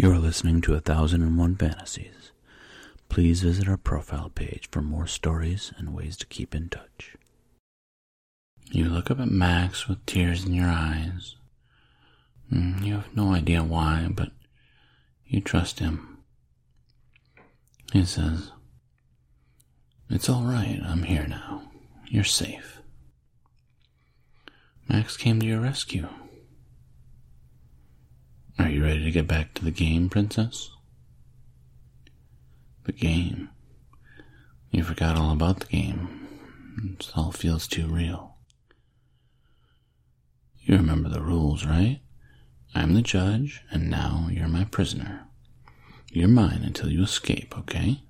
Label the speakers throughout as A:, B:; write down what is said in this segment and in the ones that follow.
A: You're listening to A Thousand and One Fantasies. Please visit our profile page for more stories and ways to keep in touch. You look up at Max with tears in your eyes. Mm, You have no idea why, but you trust him. He says, It's all right. I'm here now. You're safe. Max came to your rescue. Are you ready to get back to the game, Princess? The game. You forgot all about the game. It all feels too real. You remember the rules, right? I'm the judge, and now you're my prisoner. You're mine until you escape, okay?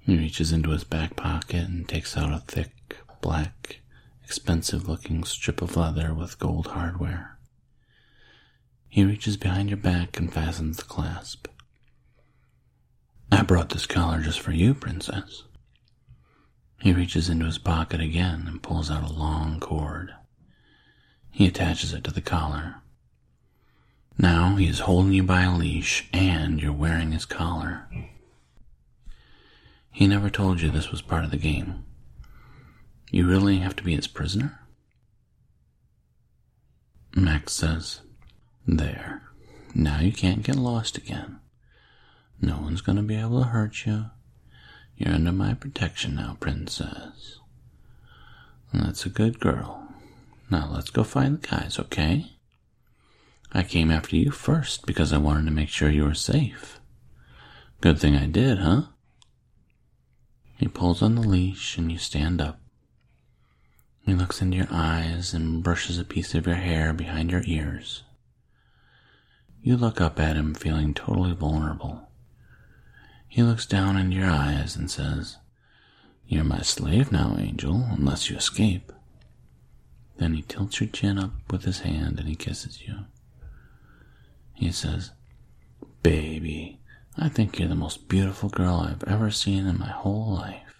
A: He reaches into his back pocket and takes out a thick, black, expensive looking strip of leather with gold hardware. He reaches behind your back and fastens the clasp. I brought this collar just for you, Princess. He reaches into his pocket again and pulls out a long cord. He attaches it to the collar. Now he is holding you by a leash and you're wearing his collar. He never told you this was part of the game. You really have to be his prisoner? Max says, There. Now you can't get lost again. No one's going to be able to hurt you. You're under my protection now, Princess. That's a good girl. Now let's go find the guys, okay? I came after you first because I wanted to make sure you were safe. Good thing I did, huh? He pulls on the leash and you stand up. He looks into your eyes and brushes a piece of your hair behind your ears. You look up at him feeling totally vulnerable. He looks down into your eyes and says, You're my slave now, Angel, unless you escape. Then he tilts your chin up with his hand and he kisses you. He says, Baby, I think you're the most beautiful girl I've ever seen in my whole life.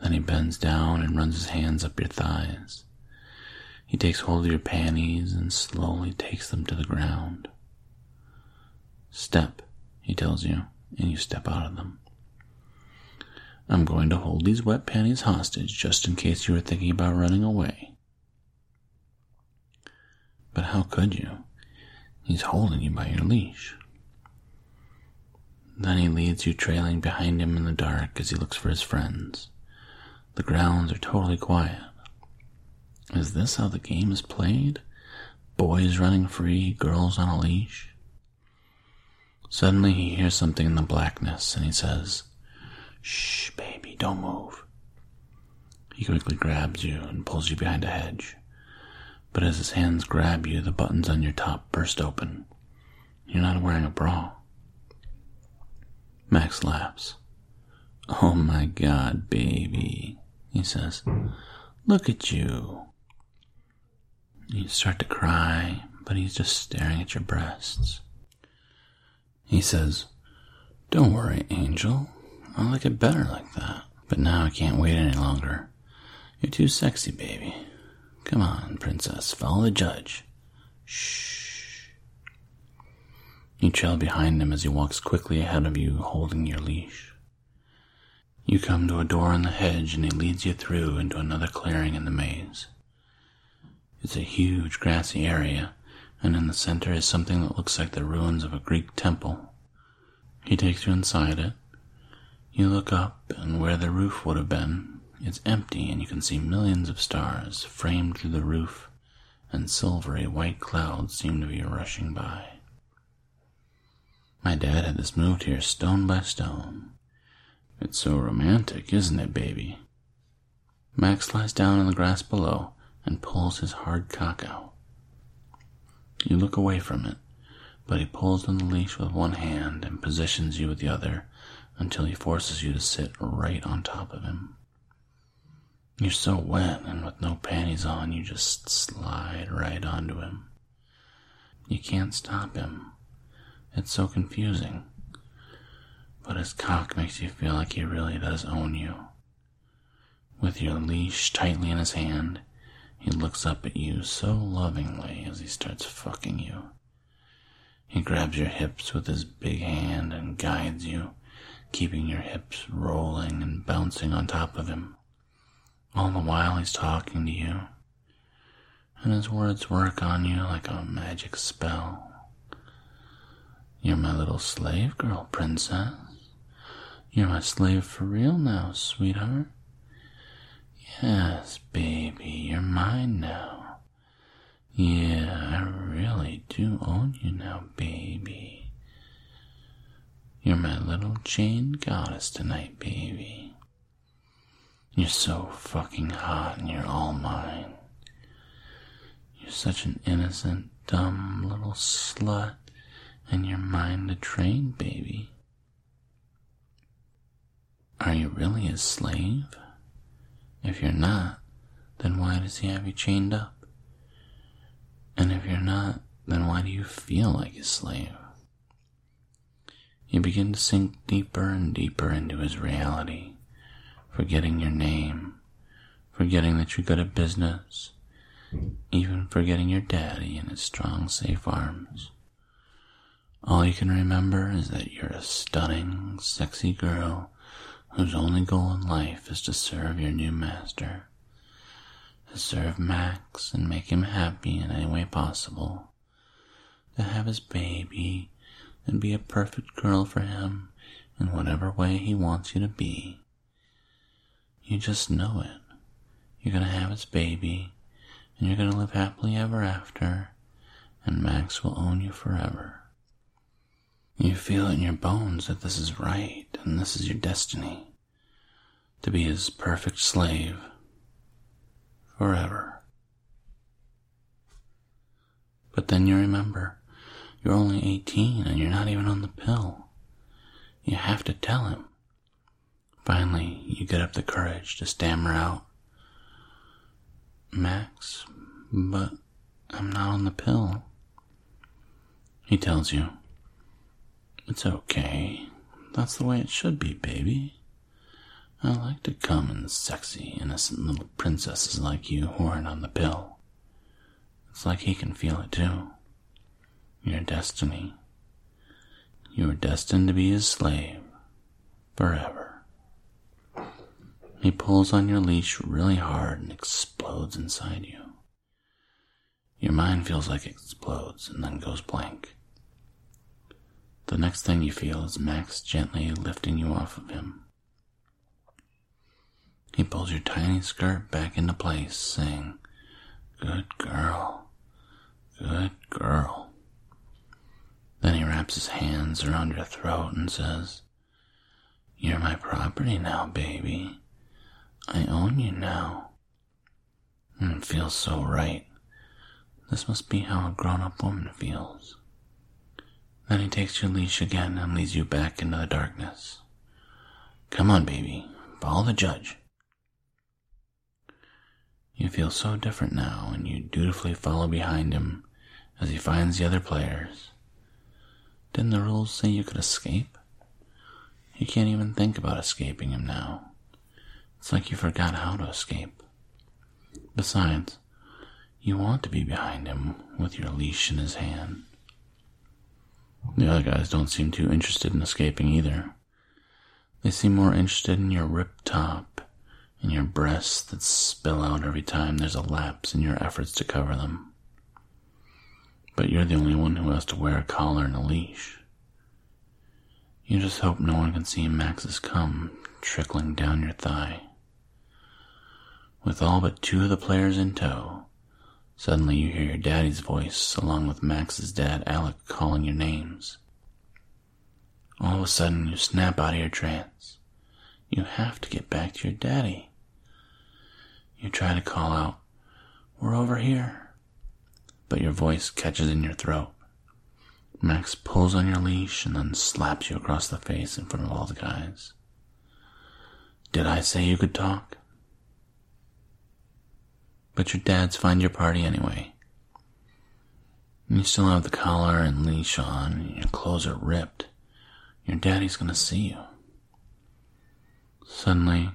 A: Then he bends down and runs his hands up your thighs. He takes hold of your panties and slowly takes them to the ground. Step, he tells you, and you step out of them. I'm going to hold these wet panties hostage just in case you were thinking about running away. But how could you? He's holding you by your leash. Then he leads you trailing behind him in the dark as he looks for his friends. The grounds are totally quiet. Is this how the game is played? Boys running free, girls on a leash? Suddenly he hears something in the blackness and he says, Shh, baby, don't move. He quickly grabs you and pulls you behind a hedge. But as his hands grab you, the buttons on your top burst open. You're not wearing a bra. Max laughs. Oh my god, baby, he says. Look at you. You start to cry, but he's just staring at your breasts. He says, Don't worry, Angel. I like it better like that. But now I can't wait any longer. You're too sexy, baby. Come on, princess, follow the judge. Shh. You trail behind him as he walks quickly ahead of you, holding your leash. You come to a door in the hedge and he leads you through into another clearing in the maze. It's a huge grassy area, and in the center is something that looks like the ruins of a Greek temple. He takes you inside it. You look up, and where the roof would have been, it's empty, and you can see millions of stars framed through the roof, and silvery white clouds seem to be rushing by. My dad had this moved here stone by stone. It's so romantic, isn't it, baby? Max lies down in the grass below and pulls his hard cock out. You look away from it, but he pulls on the leash with one hand and positions you with the other until he forces you to sit right on top of him. You're so wet, and with no panties on, you just slide right onto him. You can't stop him. It's so confusing. But his cock makes you feel like he really does own you. With your leash tightly in his hand, he looks up at you so lovingly as he starts fucking you. He grabs your hips with his big hand and guides you, keeping your hips rolling and bouncing on top of him. All the while he's talking to you, and his words work on you like a magic spell. You're my little slave girl, princess. You're my slave for real now, sweetheart. Yes, baby, you're mine now. Yeah, I really do own you now, baby. You're my little chain goddess tonight, baby. You're so fucking hot and you're all mine. You're such an innocent, dumb little slut, and you're mine to train, baby. Are you really a slave? If you're not, then why does he have you chained up? And if you're not, then why do you feel like a slave? You begin to sink deeper and deeper into his reality, forgetting your name, forgetting that you're good at business, even forgetting your daddy in his strong, safe arms. All you can remember is that you're a stunning, sexy girl whose only goal in life is to serve your new master, to serve Max and make him happy in any way possible, to have his baby and be a perfect girl for him in whatever way he wants you to be. You just know it. You're gonna have his baby, and you're gonna live happily ever after, and Max will own you forever. You feel in your bones that this is right and this is your destiny to be his perfect slave forever. But then you remember you're only 18 and you're not even on the pill. You have to tell him. Finally, you get up the courage to stammer out, Max, but I'm not on the pill. He tells you, it's okay. That's the way it should be, baby. I like to come in sexy, innocent little princesses like you who aren't on the pill. It's like he can feel it too. Your destiny. You are destined to be his slave forever. He pulls on your leash really hard and explodes inside you. Your mind feels like it explodes and then goes blank. The next thing you feel is Max gently lifting you off of him. He pulls your tiny skirt back into place, saying, Good girl, good girl. Then he wraps his hands around your throat and says, You're my property now, baby. I own you now. And it feels so right. This must be how a grown up woman feels. Then he takes your leash again and leads you back into the darkness. Come on, baby, follow the judge. You feel so different now, and you dutifully follow behind him as he finds the other players. Didn't the rules say you could escape? You can't even think about escaping him now. It's like you forgot how to escape. Besides, you want to be behind him with your leash in his hand. The other guys don't seem too interested in escaping either. They seem more interested in your ripped top and your breasts that spill out every time there's a lapse in your efforts to cover them. But you're the only one who has to wear a collar and a leash. You just hope no one can see Max's cum trickling down your thigh. With all but two of the players in tow, Suddenly you hear your daddy's voice along with Max's dad, Alec, calling your names. All of a sudden you snap out of your trance. You have to get back to your daddy. You try to call out, We're over here. But your voice catches in your throat. Max pulls on your leash and then slaps you across the face in front of all the guys. Did I say you could talk? But your dads find your party anyway. And you still have the collar and leash on, and your clothes are ripped. Your daddy's gonna see you. Suddenly,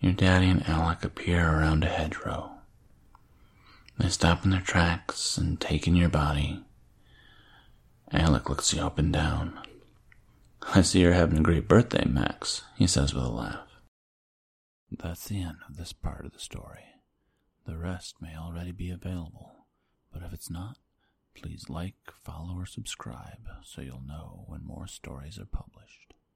A: your daddy and Alec appear around a hedgerow. They stop in their tracks and take in your body. Alec looks you up and down. I see you're having a great birthday, Max, he says with a laugh. That's the end of this part of the story. The rest may already be available, but if it's not, please like, follow, or subscribe so you'll know when more stories are published.